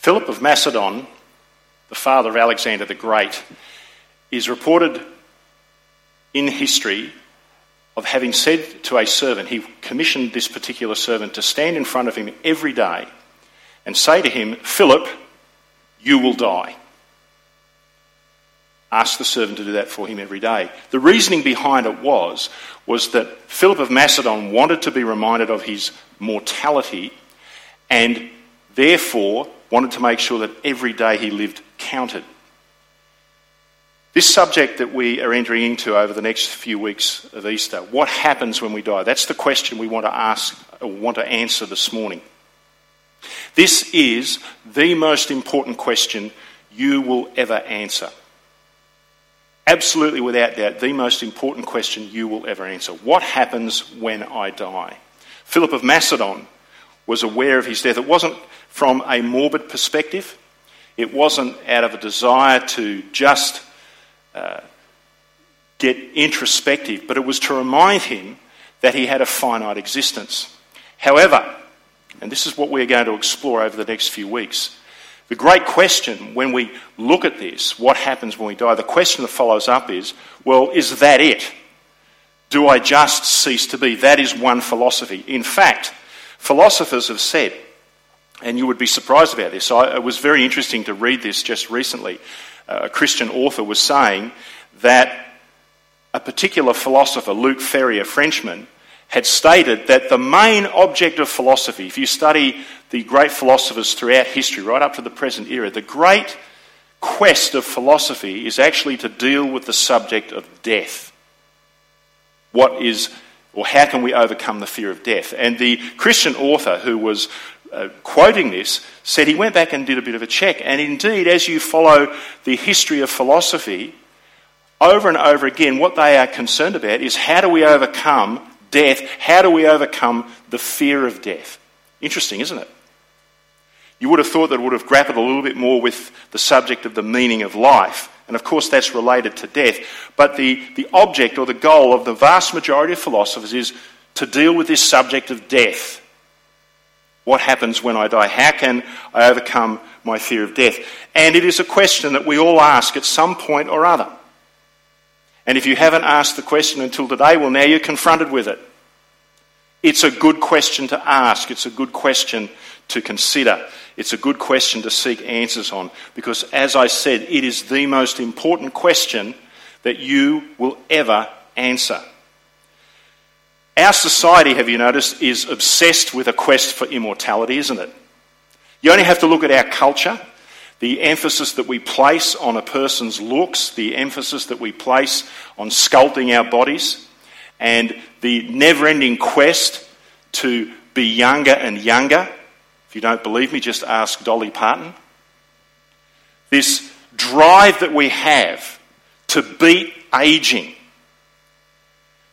Philip of Macedon, the father of Alexander the Great, is reported in history of having said to a servant, he commissioned this particular servant to stand in front of him every day and say to him, Philip, you will die. Ask the servant to do that for him every day. The reasoning behind it was, was that Philip of Macedon wanted to be reminded of his mortality and therefore wanted to make sure that every day he lived counted. This subject that we are entering into over the next few weeks of Easter, what happens when we die? That's the question we want to ask, or want to answer this morning. This is the most important question you will ever answer. Absolutely, without doubt, the most important question you will ever answer. What happens when I die? Philip of Macedon was aware of his death. It wasn't from a morbid perspective, it wasn't out of a desire to just uh, get introspective, but it was to remind him that he had a finite existence. However, and this is what we're going to explore over the next few weeks, the great question when we look at this, what happens when we die, the question that follows up is well, is that it? Do I just cease to be? That is one philosophy. In fact, philosophers have said, and you would be surprised about this, I, it was very interesting to read this just recently. Uh, a Christian author was saying that a particular philosopher, Luc Ferry, a Frenchman, had stated that the main object of philosophy, if you study the great philosophers throughout history, right up to the present era, the great quest of philosophy is actually to deal with the subject of death. What is, or how can we overcome the fear of death? And the Christian author who was uh, quoting this said he went back and did a bit of a check. And indeed, as you follow the history of philosophy, over and over again, what they are concerned about is how do we overcome death, how do we overcome the fear of death? Interesting, isn't it? You would have thought that it would have grappled a little bit more with the subject of the meaning of life. And of course, that's related to death. But the, the object or the goal of the vast majority of philosophers is to deal with this subject of death. What happens when I die? How can I overcome my fear of death? And it is a question that we all ask at some point or other. And if you haven't asked the question until today, well, now you're confronted with it. It's a good question to ask. It's a good question to consider. It's a good question to seek answers on. Because, as I said, it is the most important question that you will ever answer. Our society, have you noticed, is obsessed with a quest for immortality, isn't it? You only have to look at our culture the emphasis that we place on a person's looks, the emphasis that we place on sculpting our bodies, and the never ending quest to be younger and younger. If you don't believe me, just ask Dolly Parton. This drive that we have to beat aging,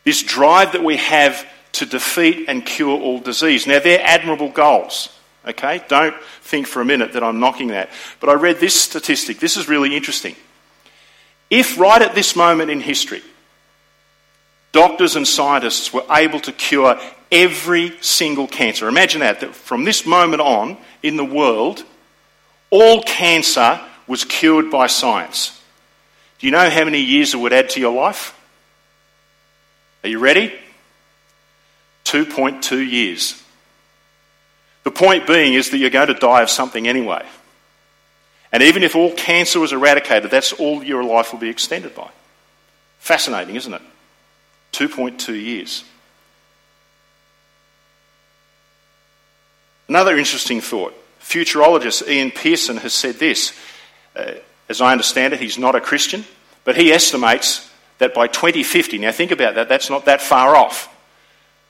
this drive that we have to defeat and cure all disease. Now, they're admirable goals. Okay? Don't think for a minute that I'm knocking that. But I read this statistic. This is really interesting. If right at this moment in history, doctors and scientists were able to cure every single cancer, imagine that, that from this moment on in the world, all cancer was cured by science. Do you know how many years it would add to your life? Are you ready? 2.2 years. The point being is that you're going to die of something anyway. And even if all cancer was eradicated, that's all your life will be extended by. Fascinating, isn't it? 2.2 years. Another interesting thought. Futurologist Ian Pearson has said this. Uh, as I understand it, he's not a Christian, but he estimates that by 2050, now think about that, that's not that far off.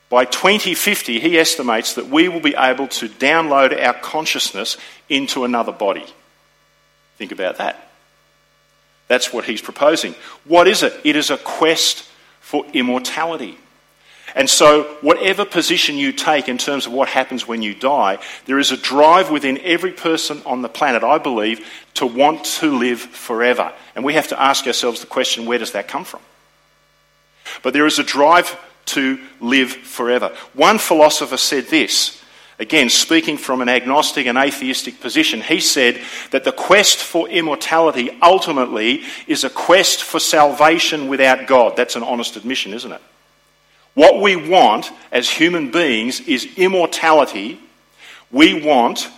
By 2050, he estimates that we will be able to download our consciousness into another body. Think about that. That's what he's proposing. What is it? It is a quest for immortality. And so, whatever position you take in terms of what happens when you die, there is a drive within every person on the planet, I believe, to want to live forever. And we have to ask ourselves the question where does that come from? But there is a drive to live forever. One philosopher said this again, speaking from an agnostic and atheistic position, he said that the quest for immortality ultimately is a quest for salvation without God. That's an honest admission, isn't it? What we want as human beings is immortality. We want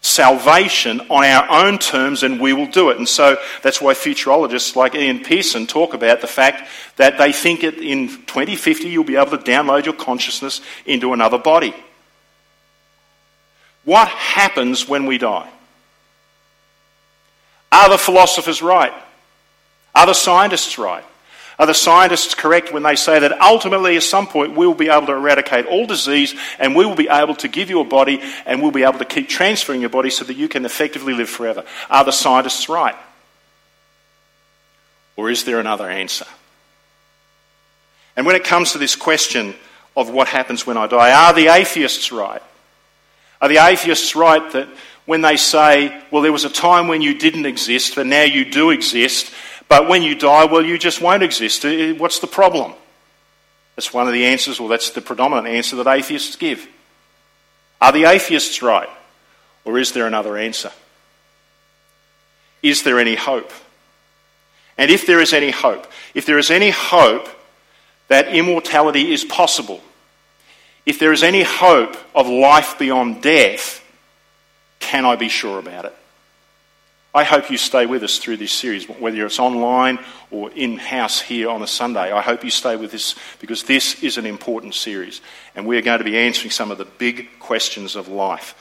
salvation on our own terms and we will do it. And so that's why futurologists like Ian Pearson talk about the fact that they think that in 2050 you'll be able to download your consciousness into another body. What happens when we die? Are the philosophers right? Are the scientists right? Are the scientists correct when they say that ultimately, at some point, we will be able to eradicate all disease and we will be able to give you a body and we'll be able to keep transferring your body so that you can effectively live forever? Are the scientists right? Or is there another answer? And when it comes to this question of what happens when I die, are the atheists right? Are the atheists right that when they say, well, there was a time when you didn't exist, but now you do exist, but when you die, well, you just won't exist. What's the problem? That's one of the answers, well, that's the predominant answer that atheists give. Are the atheists right? Or is there another answer? Is there any hope? And if there is any hope, if there is any hope that immortality is possible, if there is any hope of life beyond death, can I be sure about it? I hope you stay with us through this series, whether it's online or in house here on a Sunday. I hope you stay with us because this is an important series and we're going to be answering some of the big questions of life.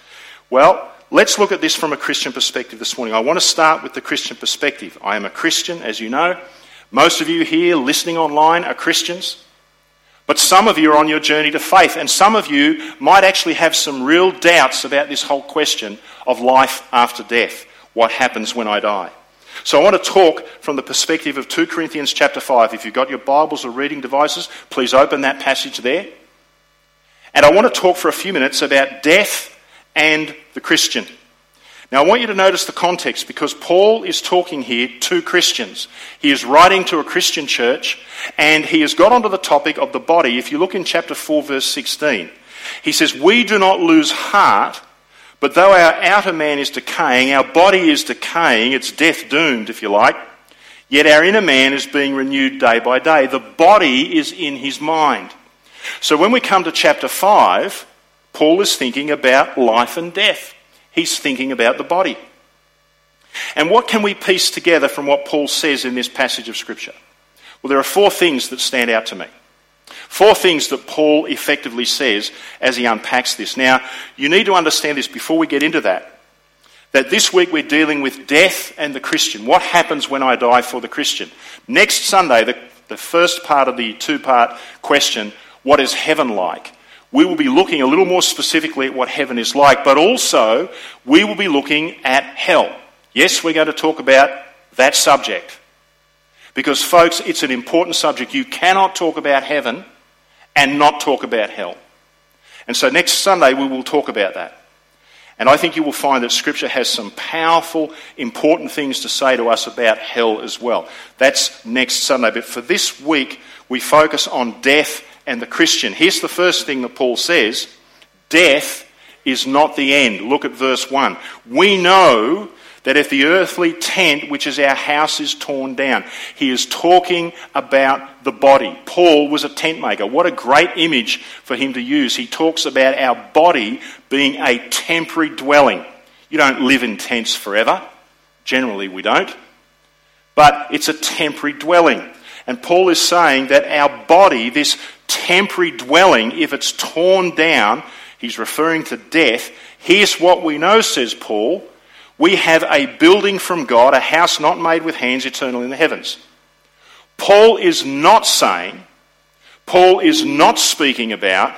Well, let's look at this from a Christian perspective this morning. I want to start with the Christian perspective. I am a Christian, as you know. Most of you here listening online are Christians. But some of you are on your journey to faith, and some of you might actually have some real doubts about this whole question of life after death what happens when I die. So I want to talk from the perspective of 2 Corinthians chapter 5. If you've got your Bibles or reading devices, please open that passage there. And I want to talk for a few minutes about death and the Christian. Now, I want you to notice the context because Paul is talking here to Christians. He is writing to a Christian church and he has got onto the topic of the body. If you look in chapter 4, verse 16, he says, We do not lose heart but though our outer man is decaying, our body is decaying, it's death doomed, if you like, yet our inner man is being renewed day by day. The body is in his mind. So when we come to chapter 5, Paul is thinking about life and death. He's thinking about the body. And what can we piece together from what Paul says in this passage of Scripture? Well, there are four things that stand out to me. Four things that Paul effectively says as he unpacks this. Now, you need to understand this before we get into that. That this week we're dealing with death and the Christian. What happens when I die for the Christian? Next Sunday, the, the first part of the two part question what is heaven like? We will be looking a little more specifically at what heaven is like, but also we will be looking at hell. Yes, we're going to talk about that subject. Because, folks, it's an important subject. You cannot talk about heaven and not talk about hell. And so next Sunday we will talk about that. And I think you will find that Scripture has some powerful, important things to say to us about hell as well. That's next Sunday. But for this week, we focus on death and the Christian. Here's the first thing that Paul says Death is not the end. Look at verse 1. We know that if the earthly tent, which is our house, is torn down, he is talking about the body. Paul was a tent maker. What a great image for him to use. He talks about our body being a temporary dwelling. You don't live in tents forever. Generally, we don't. But it's a temporary dwelling. And Paul is saying that our body, this temporary dwelling, if it's torn down, he's referring to death. Here's what we know, says Paul we have a building from God, a house not made with hands, eternal in the heavens. Paul is not saying, Paul is not speaking about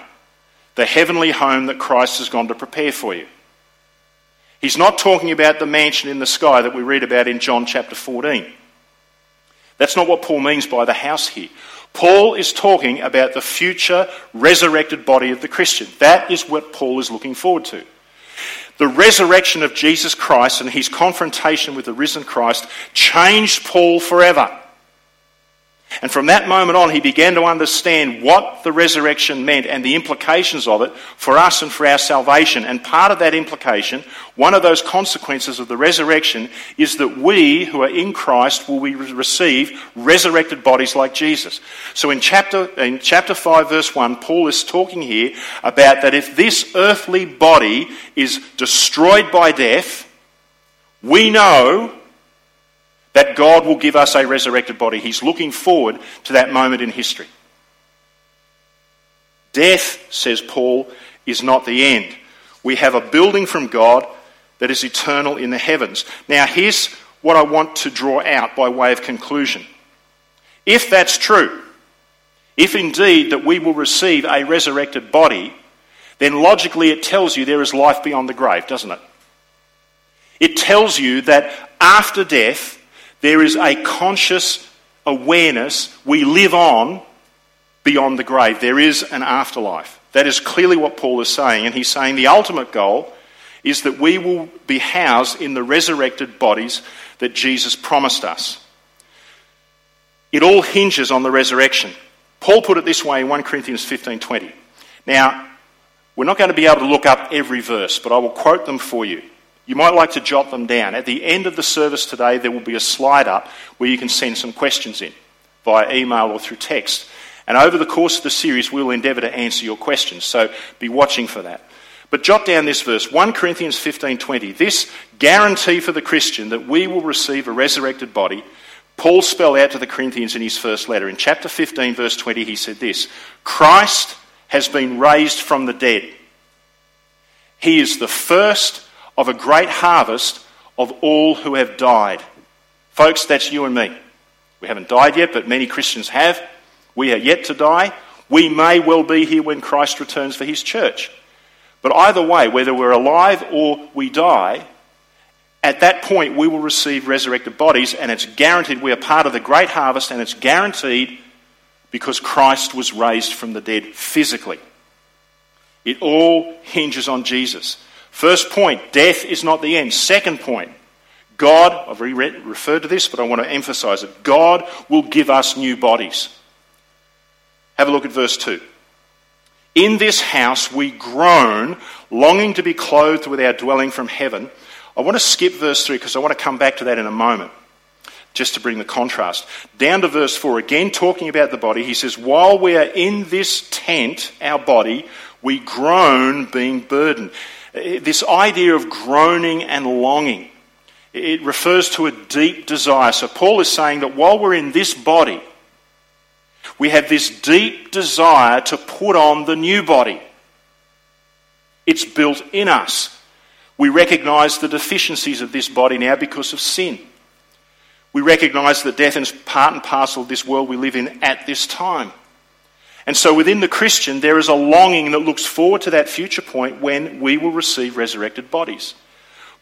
the heavenly home that Christ has gone to prepare for you. He's not talking about the mansion in the sky that we read about in John chapter 14. That's not what Paul means by the house here. Paul is talking about the future resurrected body of the Christian. That is what Paul is looking forward to. The resurrection of Jesus Christ and his confrontation with the risen Christ changed Paul forever. And from that moment on, he began to understand what the resurrection meant and the implications of it for us and for our salvation. And part of that implication, one of those consequences of the resurrection, is that we who are in Christ will receive resurrected bodies like Jesus. So in chapter, in chapter 5, verse 1, Paul is talking here about that if this earthly body is destroyed by death, we know that God will give us a resurrected body. He's looking forward to that moment in history. Death, says Paul, is not the end. We have a building from God that is eternal in the heavens. Now, here's what I want to draw out by way of conclusion. If that's true, if indeed that we will receive a resurrected body, then logically it tells you there is life beyond the grave, doesn't it? It tells you that after death, there is a conscious awareness we live on beyond the grave. There is an afterlife. That is clearly what Paul is saying. And he's saying the ultimate goal is that we will be housed in the resurrected bodies that Jesus promised us. It all hinges on the resurrection. Paul put it this way in 1 Corinthians 15:20. Now, we're not going to be able to look up every verse, but I will quote them for you. You might like to jot them down. At the end of the service today, there will be a slide up where you can send some questions in via email or through text. And over the course of the series, we'll endeavour to answer your questions. So be watching for that. But jot down this verse, 1 Corinthians 15:20. This guarantee for the Christian that we will receive a resurrected body, Paul spelled out to the Corinthians in his first letter. In chapter 15, verse 20, he said this Christ has been raised from the dead. He is the first of a great harvest of all who have died. Folks, that's you and me. We haven't died yet, but many Christians have. We are yet to die. We may well be here when Christ returns for his church. But either way, whether we're alive or we die, at that point we will receive resurrected bodies, and it's guaranteed we are part of the great harvest, and it's guaranteed because Christ was raised from the dead physically. It all hinges on Jesus. First point, death is not the end. Second point, God, I've referred to this, but I want to emphasize it. God will give us new bodies. Have a look at verse 2. In this house we groan, longing to be clothed with our dwelling from heaven. I want to skip verse 3 because I want to come back to that in a moment, just to bring the contrast. Down to verse 4, again talking about the body, he says, While we are in this tent, our body, we groan being burdened. Uh, this idea of groaning and longing, it refers to a deep desire. So Paul is saying that while we're in this body, we have this deep desire to put on the new body. It's built in us. We recognize the deficiencies of this body now because of sin. We recognize that death is part and parcel of this world we live in at this time. And so within the Christian, there is a longing that looks forward to that future point when we will receive resurrected bodies.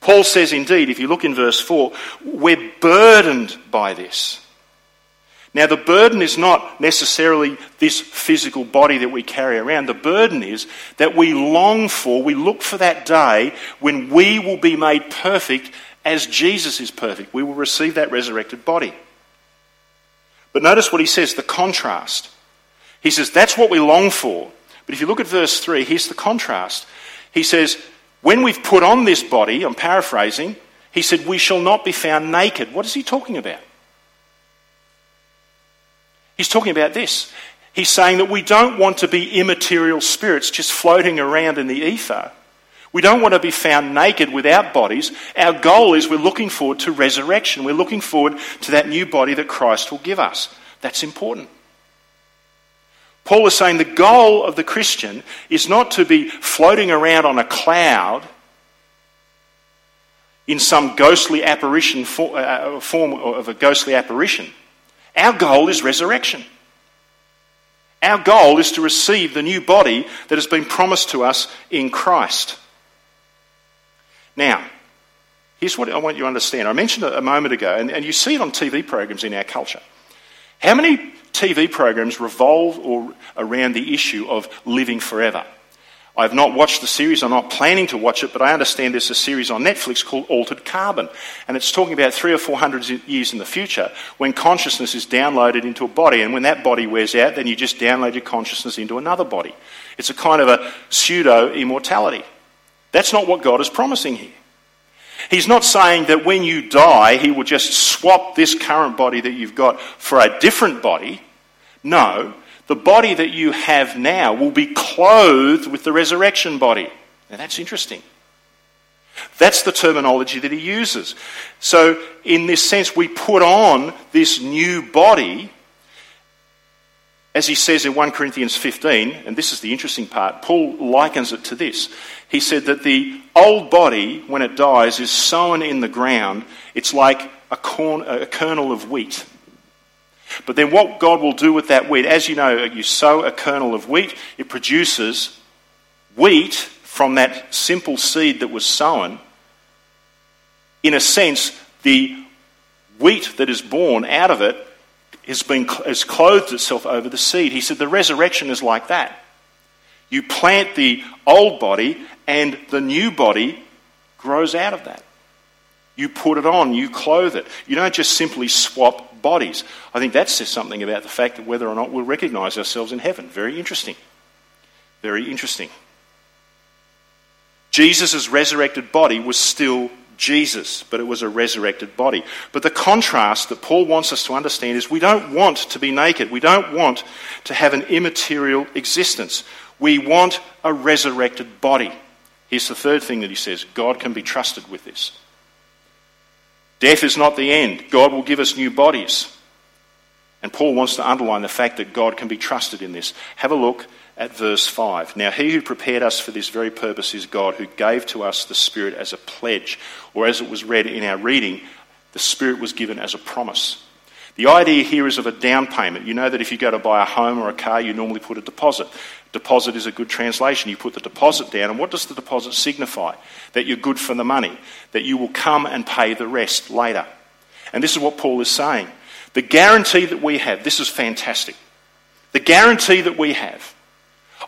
Paul says, indeed, if you look in verse 4, we're burdened by this. Now, the burden is not necessarily this physical body that we carry around. The burden is that we long for, we look for that day when we will be made perfect as Jesus is perfect. We will receive that resurrected body. But notice what he says the contrast. He says, That's what we long for. But if you look at verse 3, here's the contrast. He says, When we've put on this body, I'm paraphrasing, he said, We shall not be found naked. What is he talking about? He's talking about this. He's saying that we don't want to be immaterial spirits just floating around in the ether. We don't want to be found naked without bodies. Our goal is we're looking forward to resurrection. We're looking forward to that new body that Christ will give us. That's important. Paul is saying the goal of the Christian is not to be floating around on a cloud in some ghostly apparition uh, form of a ghostly apparition. Our goal is resurrection. Our goal is to receive the new body that has been promised to us in Christ. Now, here's what I want you to understand. I mentioned it a moment ago, and, and you see it on TV programs in our culture. How many TV programs revolve or around the issue of living forever? I've not watched the series, I'm not planning to watch it, but I understand there's a series on Netflix called Altered Carbon. And it's talking about three or four hundred years in the future when consciousness is downloaded into a body. And when that body wears out, then you just download your consciousness into another body. It's a kind of a pseudo immortality. That's not what God is promising here. He's not saying that when you die, He will just swap this current body that you've got for a different body. No, the body that you have now will be clothed with the resurrection body. Now that's interesting. That's the terminology that he uses. So, in this sense, we put on this new body, as he says in 1 Corinthians 15, and this is the interesting part. Paul likens it to this. He said that the old body, when it dies, is sown in the ground. It's like a, corn, a kernel of wheat. But then what God will do with that wheat, as you know, you sow a kernel of wheat, it produces wheat from that simple seed that was sown. In a sense, the wheat that is born out of it has, been, has clothed itself over the seed. He said the resurrection is like that. You plant the old body, and the new body grows out of that. You put it on, you clothe it. You don't just simply swap bodies. I think that says something about the fact of whether or not we'll recognize ourselves in heaven. Very interesting. Very interesting. Jesus' resurrected body was still Jesus, but it was a resurrected body. But the contrast that Paul wants us to understand is we don't want to be naked. We don't want to have an immaterial existence. We want a resurrected body. Here's the third thing that he says God can be trusted with this. Death is not the end. God will give us new bodies. And Paul wants to underline the fact that God can be trusted in this. Have a look at verse 5. Now, he who prepared us for this very purpose is God, who gave to us the Spirit as a pledge, or as it was read in our reading, the Spirit was given as a promise. The idea here is of a down payment. You know that if you go to buy a home or a car, you normally put a deposit. Deposit is a good translation. You put the deposit down, and what does the deposit signify? That you're good for the money, that you will come and pay the rest later. And this is what Paul is saying. The guarantee that we have, this is fantastic. The guarantee that we have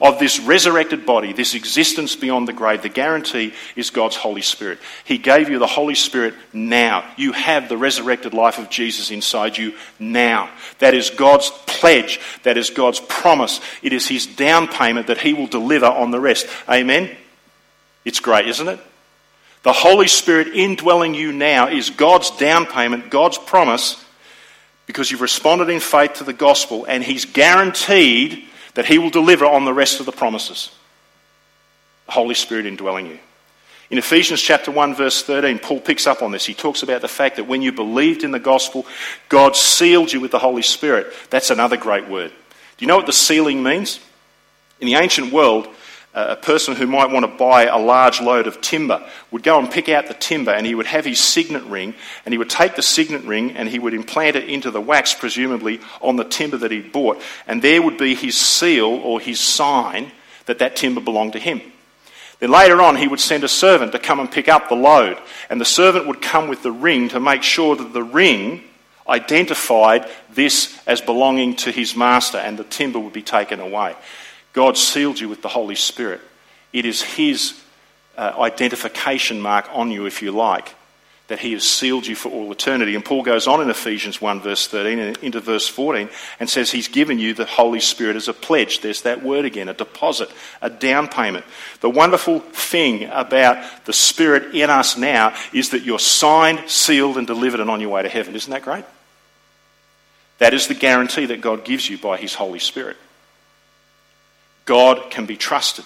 of this resurrected body, this existence beyond the grave, the guarantee is God's Holy Spirit. He gave you the Holy Spirit now. You have the resurrected life of Jesus inside you now. That is God's pledge. That is God's promise. It is His down payment that He will deliver on the rest. Amen? It's great, isn't it? The Holy Spirit indwelling you now is God's down payment, God's promise, because you've responded in faith to the gospel, and He's guaranteed that He will deliver on the rest of the promises. The Holy Spirit indwelling you. In Ephesians chapter 1 verse 13, Paul picks up on this. He talks about the fact that when you believed in the gospel, God sealed you with the Holy Spirit. That's another great word. Do you know what the sealing means? In the ancient world, a person who might want to buy a large load of timber would go and pick out the timber and he would have his signet ring and he would take the signet ring and he would implant it into the wax, presumably on the timber that he'd bought. And there would be his seal or his sign that that timber belonged to him. Then later on, he would send a servant to come and pick up the load. And the servant would come with the ring to make sure that the ring identified this as belonging to his master and the timber would be taken away. God sealed you with the Holy Spirit. It is His uh, identification mark on you, if you like, that He has sealed you for all eternity. And Paul goes on in Ephesians 1, verse 13, and into verse 14, and says He's given you the Holy Spirit as a pledge. There's that word again, a deposit, a down payment. The wonderful thing about the Spirit in us now is that you're signed, sealed, and delivered and on your way to heaven. Isn't that great? That is the guarantee that God gives you by His Holy Spirit. God can be trusted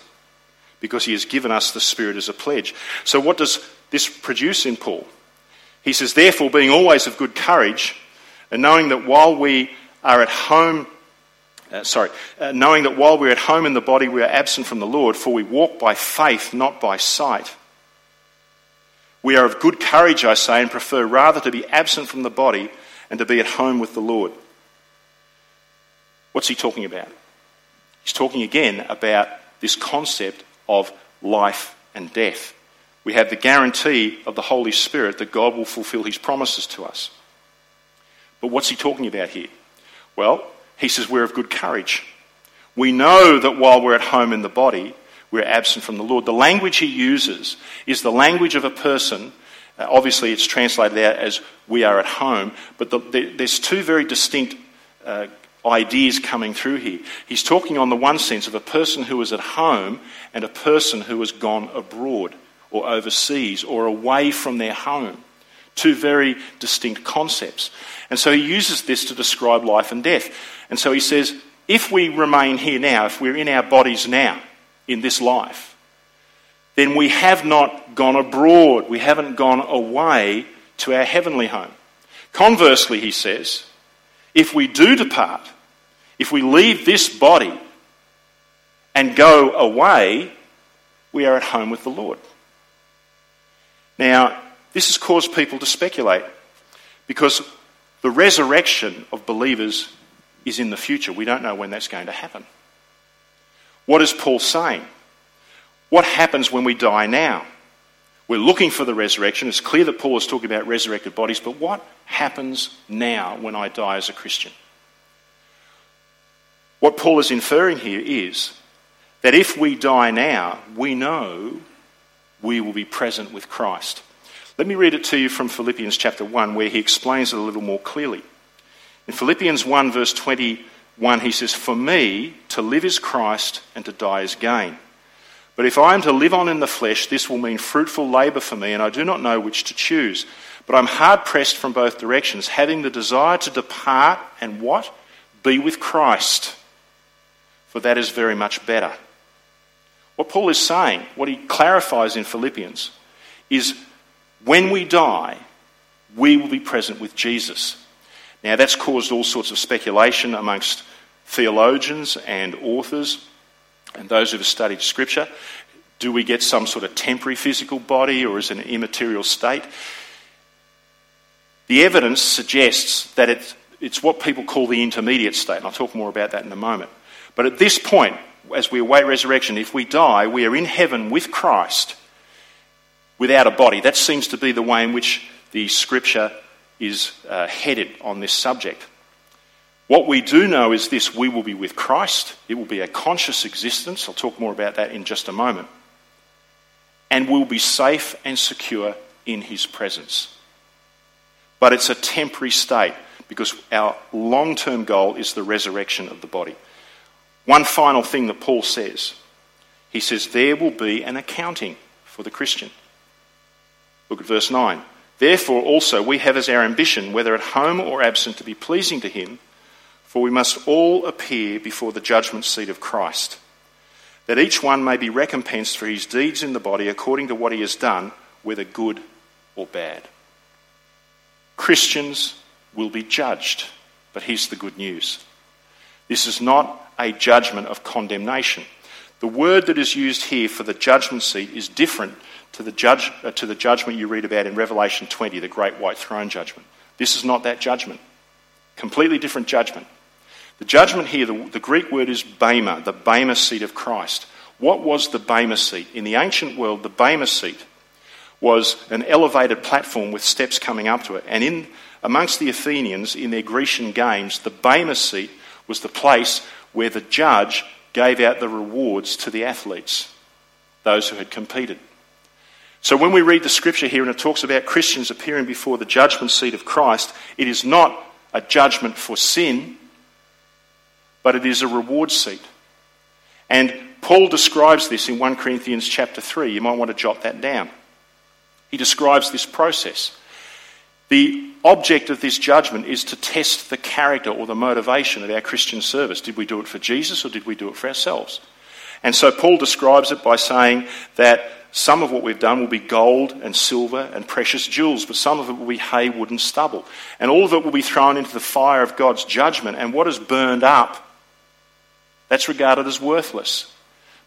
because he has given us the Spirit as a pledge. So, what does this produce in Paul? He says, Therefore, being always of good courage, and knowing that while we are at home, uh, sorry, uh, knowing that while we're at home in the body, we are absent from the Lord, for we walk by faith, not by sight. We are of good courage, I say, and prefer rather to be absent from the body and to be at home with the Lord. What's he talking about? He's talking again about this concept of life and death. We have the guarantee of the Holy Spirit that God will fulfill his promises to us. But what's he talking about here? Well, he says we're of good courage. We know that while we're at home in the body, we're absent from the Lord. The language he uses is the language of a person. Uh, obviously, it's translated out as we are at home, but the, the, there's two very distinct uh, ideas coming through here. He's talking on the one sense of a person who is at home and a person who has gone abroad or overseas or away from their home. Two very distinct concepts. And so he uses this to describe life and death. And so he says, if we remain here now, if we're in our bodies now, in this life, then we have not gone abroad. We haven't gone away to our heavenly home. Conversely, he says, if we do depart, if we leave this body and go away, we are at home with the Lord. Now, this has caused people to speculate because the resurrection of believers is in the future. We don't know when that's going to happen. What is Paul saying? What happens when we die now? We're looking for the resurrection. It's clear that Paul is talking about resurrected bodies, but what happens now when I die as a Christian? What Paul is inferring here is that if we die now, we know we will be present with Christ. Let me read it to you from Philippians chapter 1, where he explains it a little more clearly. In Philippians 1, verse 21, he says, For me, to live is Christ, and to die is gain. But if I am to live on in the flesh, this will mean fruitful labour for me, and I do not know which to choose. But I'm hard pressed from both directions, having the desire to depart and what? Be with Christ. For that is very much better. What Paul is saying, what he clarifies in Philippians, is when we die, we will be present with Jesus. Now, that's caused all sorts of speculation amongst theologians and authors and those who have studied Scripture. Do we get some sort of temporary physical body or is it an immaterial state? The evidence suggests that it's, it's what people call the intermediate state, and I'll talk more about that in a moment. But at this point, as we await resurrection, if we die, we are in heaven with Christ without a body. That seems to be the way in which the Scripture is uh, headed on this subject. What we do know is this we will be with Christ. It will be a conscious existence. I'll talk more about that in just a moment. And we'll be safe and secure in His presence. But it's a temporary state because our long term goal is the resurrection of the body. One final thing that Paul says he says, There will be an accounting for the Christian. Look at verse 9. Therefore, also, we have as our ambition, whether at home or absent, to be pleasing to Him, for we must all appear before the judgment seat of Christ, that each one may be recompensed for his deeds in the body according to what he has done, whether good or bad. Christians will be judged, but here's the good news this is not a judgment of condemnation. The word that is used here for the judgment seat is different to the, judge, uh, to the judgment you read about in Revelation 20, the great white throne judgment. This is not that judgment. Completely different judgment. The judgment here, the, the Greek word is bema, the bema seat of Christ. What was the bema seat? In the ancient world, the bema seat was an elevated platform with steps coming up to it. And in amongst the Athenians, in their Grecian games, the bema seat was the place where the judge gave out the rewards to the athletes, those who had competed. So when we read the scripture here and it talks about Christians appearing before the judgment seat of Christ, it is not a judgment for sin, but it is a reward seat. And Paul describes this in 1 Corinthians chapter 3. You might want to jot that down. He describes this process. The object of this judgment is to test the character or the motivation of our Christian service. Did we do it for Jesus or did we do it for ourselves? And so Paul describes it by saying that some of what we've done will be gold and silver and precious jewels, but some of it will be hay, wood, and stubble. And all of it will be thrown into the fire of God's judgment. And what is burned up, that's regarded as worthless.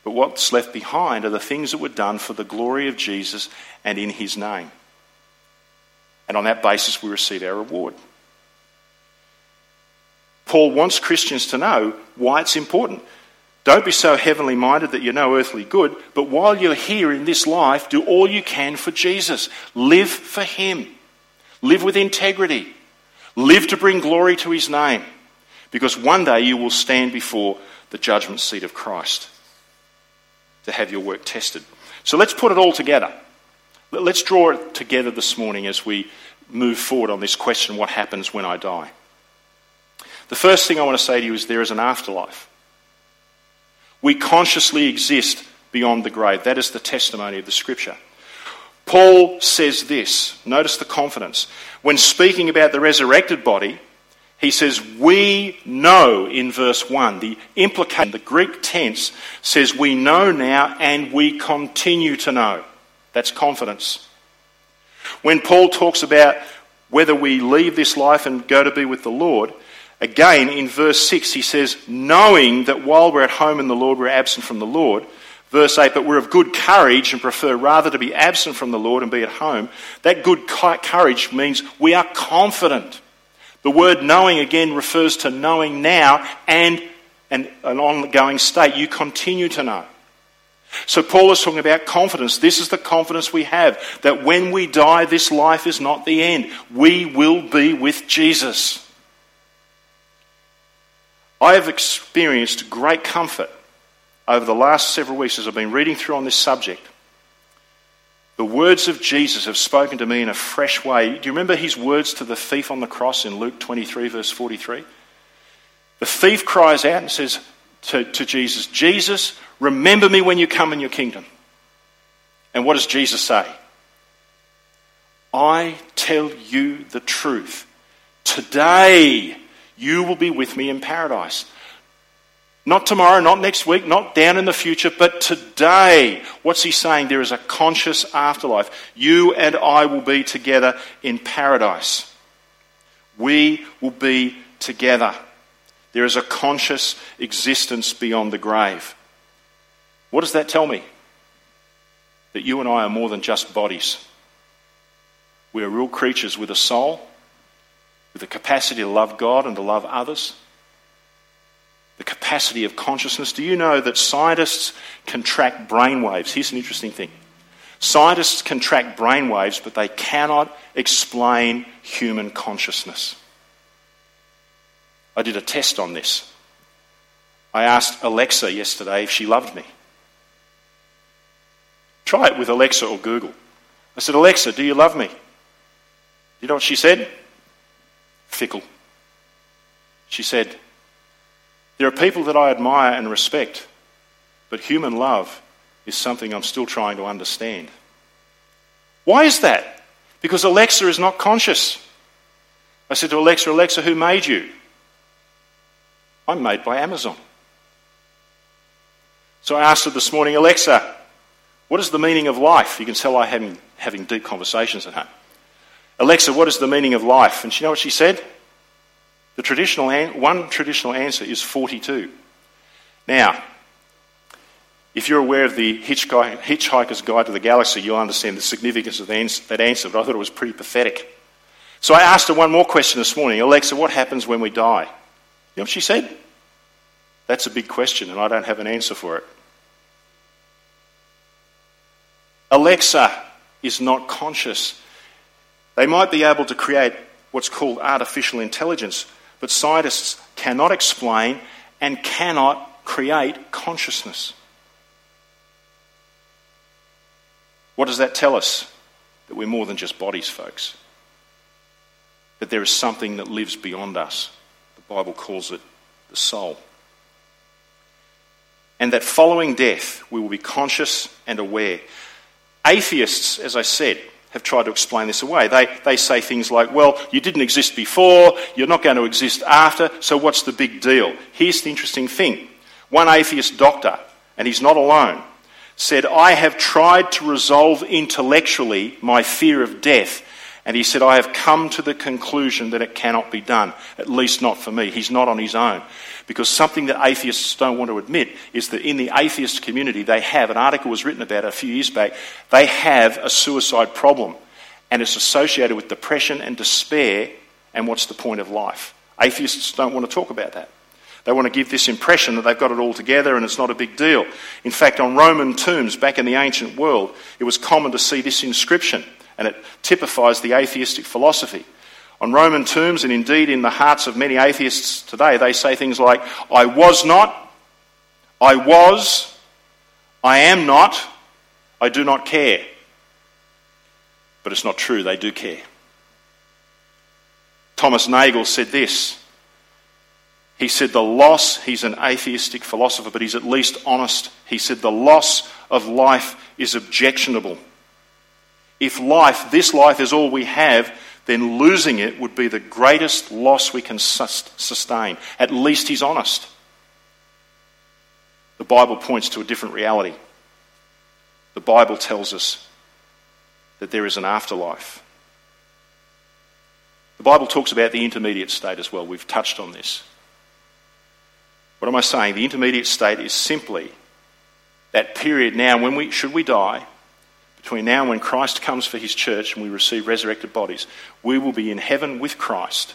But what's left behind are the things that were done for the glory of Jesus and in his name. And on that basis, we receive our reward. Paul wants Christians to know why it's important. Don't be so heavenly minded that you're no earthly good, but while you're here in this life, do all you can for Jesus. Live for Him. Live with integrity. Live to bring glory to His name. Because one day you will stand before the judgment seat of Christ. to have your work tested. So let's put it all together. Let's draw it together this morning as we move forward on this question what happens when I die? The first thing I want to say to you is there is an afterlife. We consciously exist beyond the grave. That is the testimony of the scripture. Paul says this. Notice the confidence. When speaking about the resurrected body, he says, We know in verse 1. The implication, the Greek tense says, We know now and we continue to know. That's confidence. When Paul talks about whether we leave this life and go to be with the Lord, again in verse 6 he says, Knowing that while we're at home in the Lord, we're absent from the Lord. Verse 8, but we're of good courage and prefer rather to be absent from the Lord and be at home. That good courage means we are confident. The word knowing again refers to knowing now and an, ongoing state. You continue to know. So Paul is talking about confidence. This is the confidence we have that when we die, this life is not the end. We will be with Jesus. I have experienced great comfort over the last several weeks as I've been reading through on this subject. The words of Jesus have spoken to me in a fresh way. Do you remember his words to the thief on the cross in Luke 23, verse 43? The thief cries out and says to, to Jesus, Jesus, remember me when you come in your kingdom. And what does Jesus say? I tell you the truth. Today you will be with me in paradise. Not tomorrow, not next week, not down in the future, but today. What's he saying? There is a conscious afterlife. You and I will be together in paradise. We will be together. There is a conscious existence beyond the grave. What does that tell me? That you and I are more than just bodies. We are real creatures with a soul, with the capacity to love God and to love others the capacity of consciousness. Do you know that scientists can track brain waves? Here's an interesting thing. Scientists can track brain waves, but they cannot explain human consciousness. I did a test on this. I asked Alexa yesterday if she loved me. Try it with Alexa or Google. I said, Alexa, do you love me? You know what she said? Fickle. She said, there are people that I admire and respect, but human love is something I'm still trying to understand. Why is that? Because Alexa is not conscious. I said to Alexa, Alexa, who made you? I'm made by Amazon. So I asked her this morning, Alexa, what is the meaning of life? You can tell I'm having, deep conversations at home. Alexa, what is the meaning of life? And you know what she said? The traditional an- one traditional answer is 42. Now, if you're aware of the Hitchhiker's Guide to the Galaxy, you'll understand the significance of that answer, but I thought it was pretty pathetic. So I asked her one more question this morning Alexa, what happens when we die? You know what she said? That's a big question, and I don't have an answer for it. Alexa is not conscious. They might be able to create what's called artificial intelligence, but scientists cannot explain and cannot create consciousness. What does that tell us? That we're more than just bodies, folks. That there is something that lives beyond us. The Bible calls it the soul. And that following death, we will be conscious and aware. Atheists, as I said, have tried to explain this away. They, they say things like, well, you didn't exist before, you're not going to exist after, so what's the big deal? Here's the interesting thing. One atheist doctor, and he's not alone, said, I have tried to resolve intellectually my fear of death. And he said, I have come to the conclusion that it cannot be done, at least not for me. He's not on his own. Because something that atheists don't want to admit is that in the atheist community, they have, an article was written about a few years back, they have a suicide problem. And it's associated with depression and despair. And what's the point of life? Atheists don't want to talk about that. They want to give this impression that they've got it all together and it's not a big deal. In fact, on Roman tombs back in the ancient world, it was common to see this inscription, and it typifies the atheistic philosophy. On Roman tombs, and indeed in the hearts of many atheists today, they say things like, I was not, I was, I am not, I do not care. But it's not true, they do care. Thomas Nagel said this. He said, The loss, he's an atheistic philosopher, but he's at least honest. He said, The loss of life is objectionable. If life, this life, is all we have, then losing it would be the greatest loss we can sustain. At least he's honest. The Bible points to a different reality. The Bible tells us that there is an afterlife. The Bible talks about the intermediate state as well. We've touched on this. What am I saying? The intermediate state is simply that period now when we should we die between now and when Christ comes for his church and we receive resurrected bodies, we will be in heaven with Christ.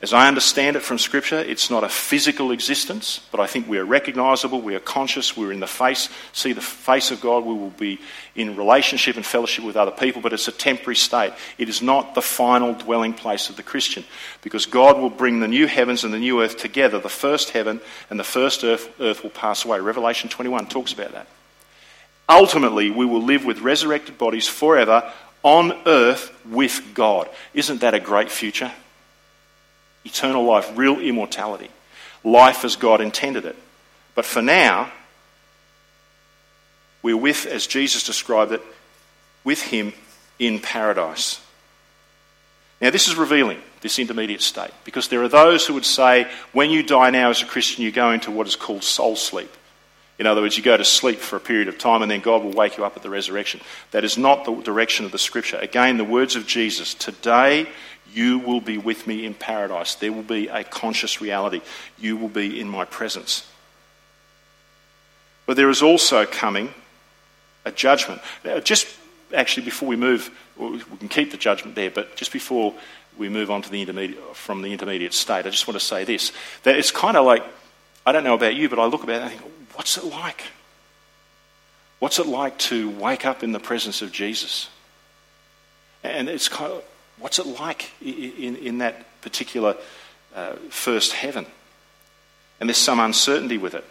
As I understand it from Scripture, it's not a physical existence, but I think we are recognizable, we are conscious, we're in the face, see the face of God, we will be in relationship and fellowship with other people, but it's a temporary state. It is not the final dwelling place of the Christian, because God will bring the new heavens and the new earth together. The first heaven and the first earth, earth will pass away. Revelation 21 talks about that. Ultimately, we will live with resurrected bodies forever on earth with God. Isn't that a great future? Eternal life, real immortality. Life as God intended it. But for now, we're with, as Jesus described it, with Him in paradise. Now, this is revealing, this intermediate state, because there are those who would say when you die now as a Christian, you go into what is called soul sleep. In other words, you go to sleep for a period of time and then God will wake you up at the resurrection. That is not the direction of the scripture. Again, the words of Jesus today you will be with me in paradise. There will be a conscious reality. You will be in my presence. But there is also coming a judgment. Now, just actually, before we move, we can keep the judgment there, but just before we move on to the intermediate, from the intermediate state, I just want to say this that it's kind of like, I don't know about you, but I look about it and I think, What's it like? What's it like to wake up in the presence of Jesus? And it's kind of, what's it like in, in that particular uh, first heaven? And there's some uncertainty with it.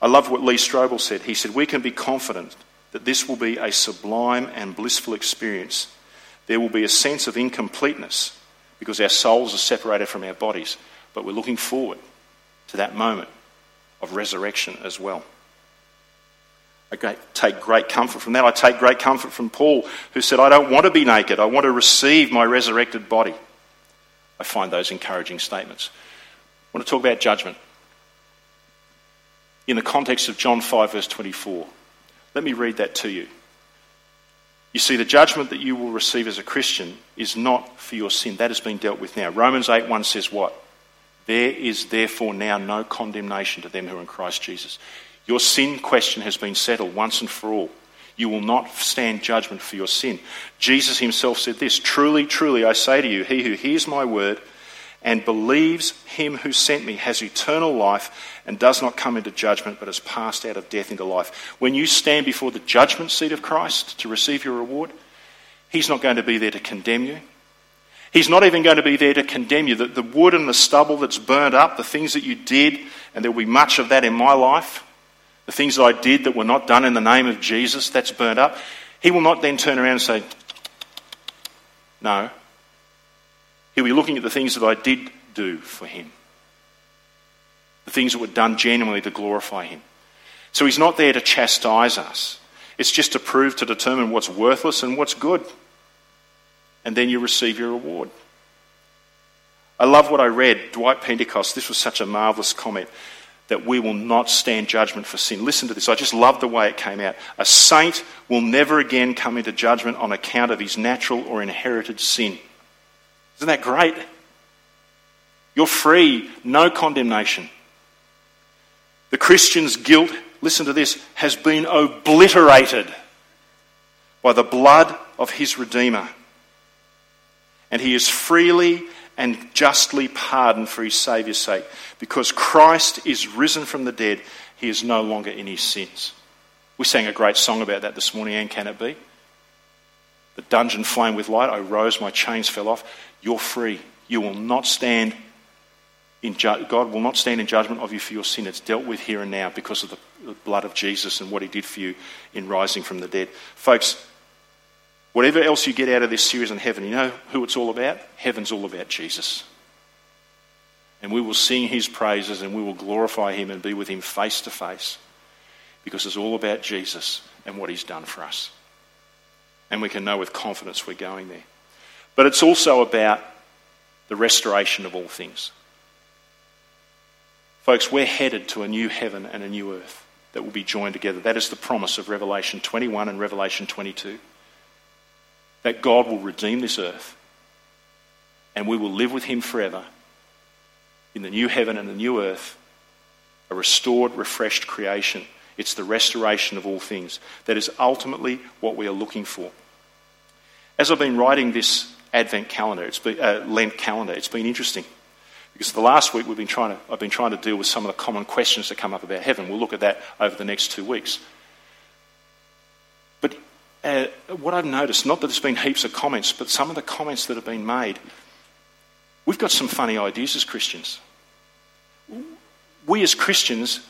I love what Lee Strobel said. He said, We can be confident that this will be a sublime and blissful experience. There will be a sense of incompleteness because our souls are separated from our bodies, but we're looking forward to that moment of resurrection as well. I take great comfort from that. I take great comfort from Paul, who said, I don't want to be naked. I want to receive my resurrected body. I find those encouraging statements. I want to talk about judgment. In the context of John 5, verse 24, let me read that to you. You see, the judgment that you will receive as a Christian is not for your sin. That has been dealt with now. Romans 8 1 says what? There is therefore now no condemnation to them who are in Christ Jesus. Your sin question has been settled once and for all. You will not stand judgment for your sin. Jesus himself said this Truly, truly, I say to you, he who hears my word and believes him who sent me has eternal life and does not come into judgment, but has passed out of death into life. When you stand before the judgment seat of Christ to receive your reward, he's not going to be there to condemn you. He's not even going to be there to condemn you. The, the wood and the stubble that's burned up, the things that you did, and there will be much of that in my life, the things that I did that were not done in the name of Jesus, that's burned up. He will not then turn around and say, No. He'll be looking at the things that I did do for him, the things that were done genuinely to glorify him. So he's not there to chastise us, it's just to prove, to determine what's worthless and what's good and then you receive your reward. I love what I read. Dwight Pentecost, this was such a marvellous comment that we will not stand judgment for sin. Listen to this. I just love the way it came out. A saint will never again come into judgment on account of his natural or inherited sin. Isn't that great? You're free, no condemnation. The Christian's guilt, listen to this, has been obliterated by the blood of his Redeemer and he is freely and justly pardoned for his Saviour's sake. Because Christ is risen from the dead, he is no longer in his sins. We sang a great song about that this morning, and can it be? The dungeon flamed with light, I rose, my chains fell off. You're free. You will not stand ju- God will not stand in judgment of you for your sin. It's dealt with here and now because of the, the blood of Jesus and what he did for you in rising from the dead. Folks, whatever else you get out of this series on heaven, you know who it's all about? Heaven's all about Jesus. And we will sing his praises and we will glorify him and be with him face to face because it's all about Jesus and what he's done for us. And we can know with confidence we're going there. But it's also about the restoration of all things. Folks, we're headed to a new heaven and a new earth that will be joined together. That is the promise of Revelation 21 and Revelation 22. That God will redeem this earth and we will live with Him forever in the new heaven and the new earth, a restored, refreshed creation. It's the restoration of all things. That is ultimately what we are looking for. As I've been writing this Advent calendar, it's been, uh, Lent calendar, it's been interesting. Because the last week we've been trying to, I've been trying to deal with some of the common questions that come up about heaven. We'll look at that over the next two weeks. Uh, what I've noticed, not that there's been heaps of comments, but some of the comments that have been made, we've got some funny ideas as Christians. We as Christians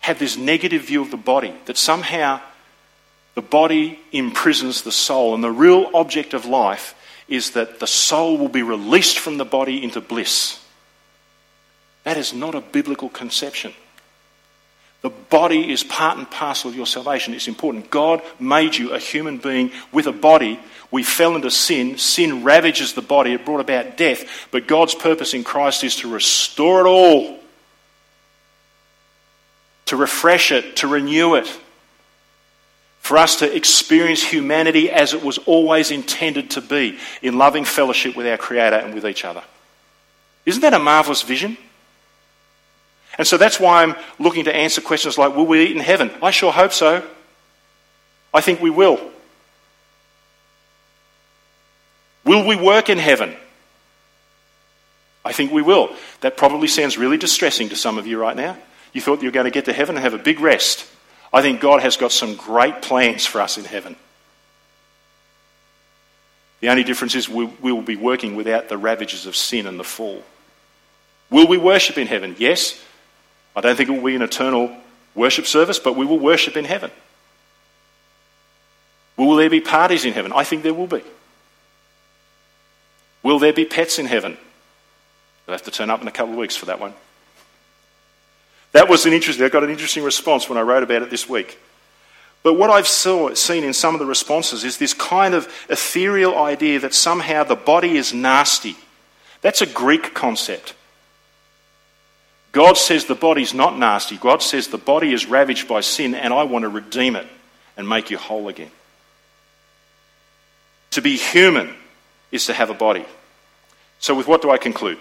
have this negative view of the body that somehow the body imprisons the soul, and the real object of life is that the soul will be released from the body into bliss. That is not a biblical conception. The body is part and parcel of your salvation. It's important. God made you a human being with a body. We fell into sin. Sin ravages the body. It brought about death. But God's purpose in Christ is to restore it all, to refresh it, to renew it, for us to experience humanity as it was always intended to be in loving fellowship with our Creator and with each other. Isn't that a marvelous vision? And so that's why I'm looking to answer questions like Will we eat in heaven? I sure hope so. I think we will. Will we work in heaven? I think we will. That probably sounds really distressing to some of you right now. You thought you were going to get to heaven and have a big rest. I think God has got some great plans for us in heaven. The only difference is we, will be working without the ravages of sin and the fall. Will we worship in heaven? Yes. I don't think it will be an eternal worship service, but we will worship in heaven. Will there be parties in heaven? I think there will be. Will there be pets in heaven? You'll have to turn up in a couple of weeks for that one. That was an interesting, I got an interesting response when I wrote about it this week. But what I've saw, seen in some of the responses is this kind of ethereal idea that somehow the body is nasty. That's a Greek concept. God says the body's not nasty. God says the body is ravaged by sin, and I want to redeem it and make you whole again. To be human is to have a body. So, with what do I conclude?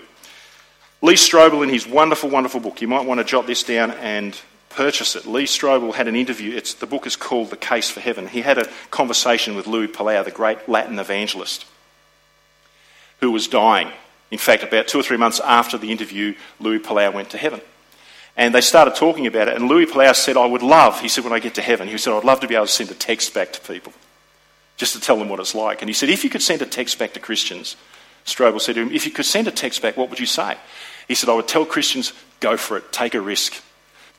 Lee Strobel, in his wonderful, wonderful book, you might want to jot this down and purchase it. Lee Strobel had an interview. It's, the book is called The Case for Heaven. He had a conversation with Louis Palau, the great Latin evangelist, who was dying. In fact, about two or three months after the interview, Louis Palau went to heaven. And they started talking about it. And Louis Palau said, I would love, he said, when I get to heaven, he said, I'd love to be able to send a text back to people just to tell them what it's like. And he said, if you could send a text back to Christians, Strobel said to him, if you could send a text back, what would you say? He said, I would tell Christians, go for it, take a risk.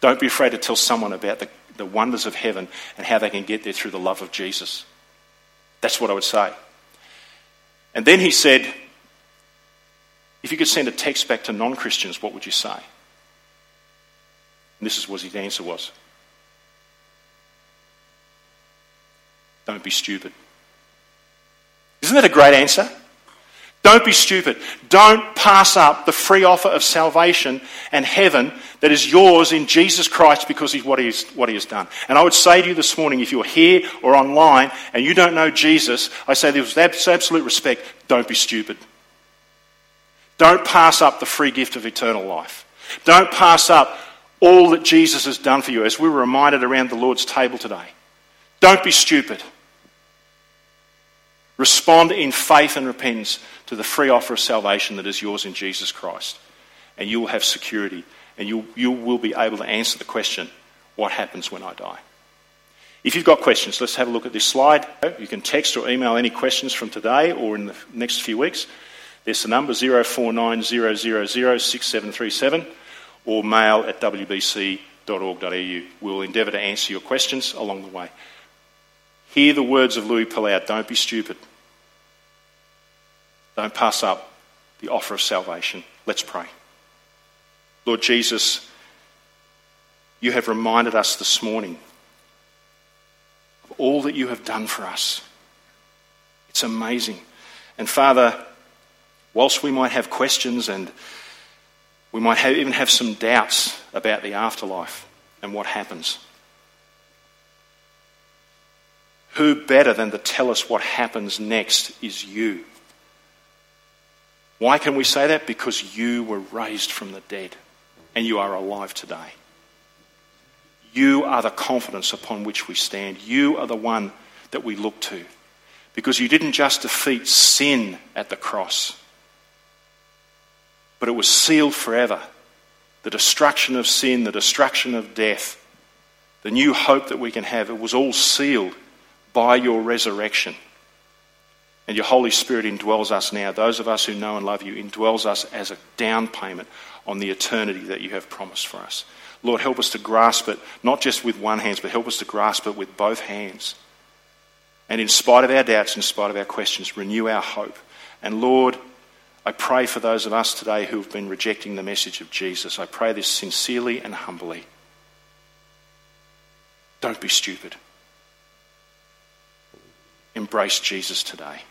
Don't be afraid to tell someone about the, the wonders of heaven and how they can get there through the love of Jesus. That's what I would say. And then he said, if you could send a text back to non Christians, what would you say? And this is what his answer was Don't be stupid. Isn't that a great answer? Don't be stupid. Don't pass up the free offer of salvation and heaven that is yours in Jesus Christ because of what he, has, what he has done. And I would say to you this morning, if you're here or online and you don't know Jesus, I say with absolute respect, don't be stupid. Don't pass up the free gift of eternal life. Don't pass up all that Jesus has done for you, as we were reminded around the Lord's table today. Don't be stupid. Respond in faith and repentance to the free offer of salvation that is yours in Jesus Christ. And you will have security and you, you will be able to answer the question what happens when I die? If you've got questions, let's have a look at this slide. You can text or email any questions from today or in the next few weeks There's the number 0490006737 or mail at wbc.org.au. We'll endeavour to answer your questions along the way. Hear the words of Louis Palau don't be stupid. Don't pass up the offer of salvation. Let's pray. Lord Jesus, you have reminded us this morning of all that you have done for us. It's amazing. And Father, whilst we might have questions and we might have, even have some doubts about the afterlife and what happens, who better than to tell us what happens next is you? Why can we say that? Because you were raised from the dead and you are alive today. You are the confidence upon which we stand. You are the one that we look to. Because you didn't just defeat sin at the cross, but it was sealed forever. The destruction of sin, the destruction of death, the new hope that we can have, it was all sealed by your resurrection. And your Holy Spirit indwells us now. Those of us who know and love you indwells us as a down payment on the eternity that you have promised for us. Lord, help us to grasp it, not just with one hand, but help us to grasp it with both hands. And in spite of our doubts, in spite of our questions, renew our hope. And Lord, I pray for those of us today who have been rejecting the message of Jesus. I pray this sincerely and humbly. Don't be stupid. Embrace Jesus today.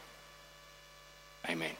Amen.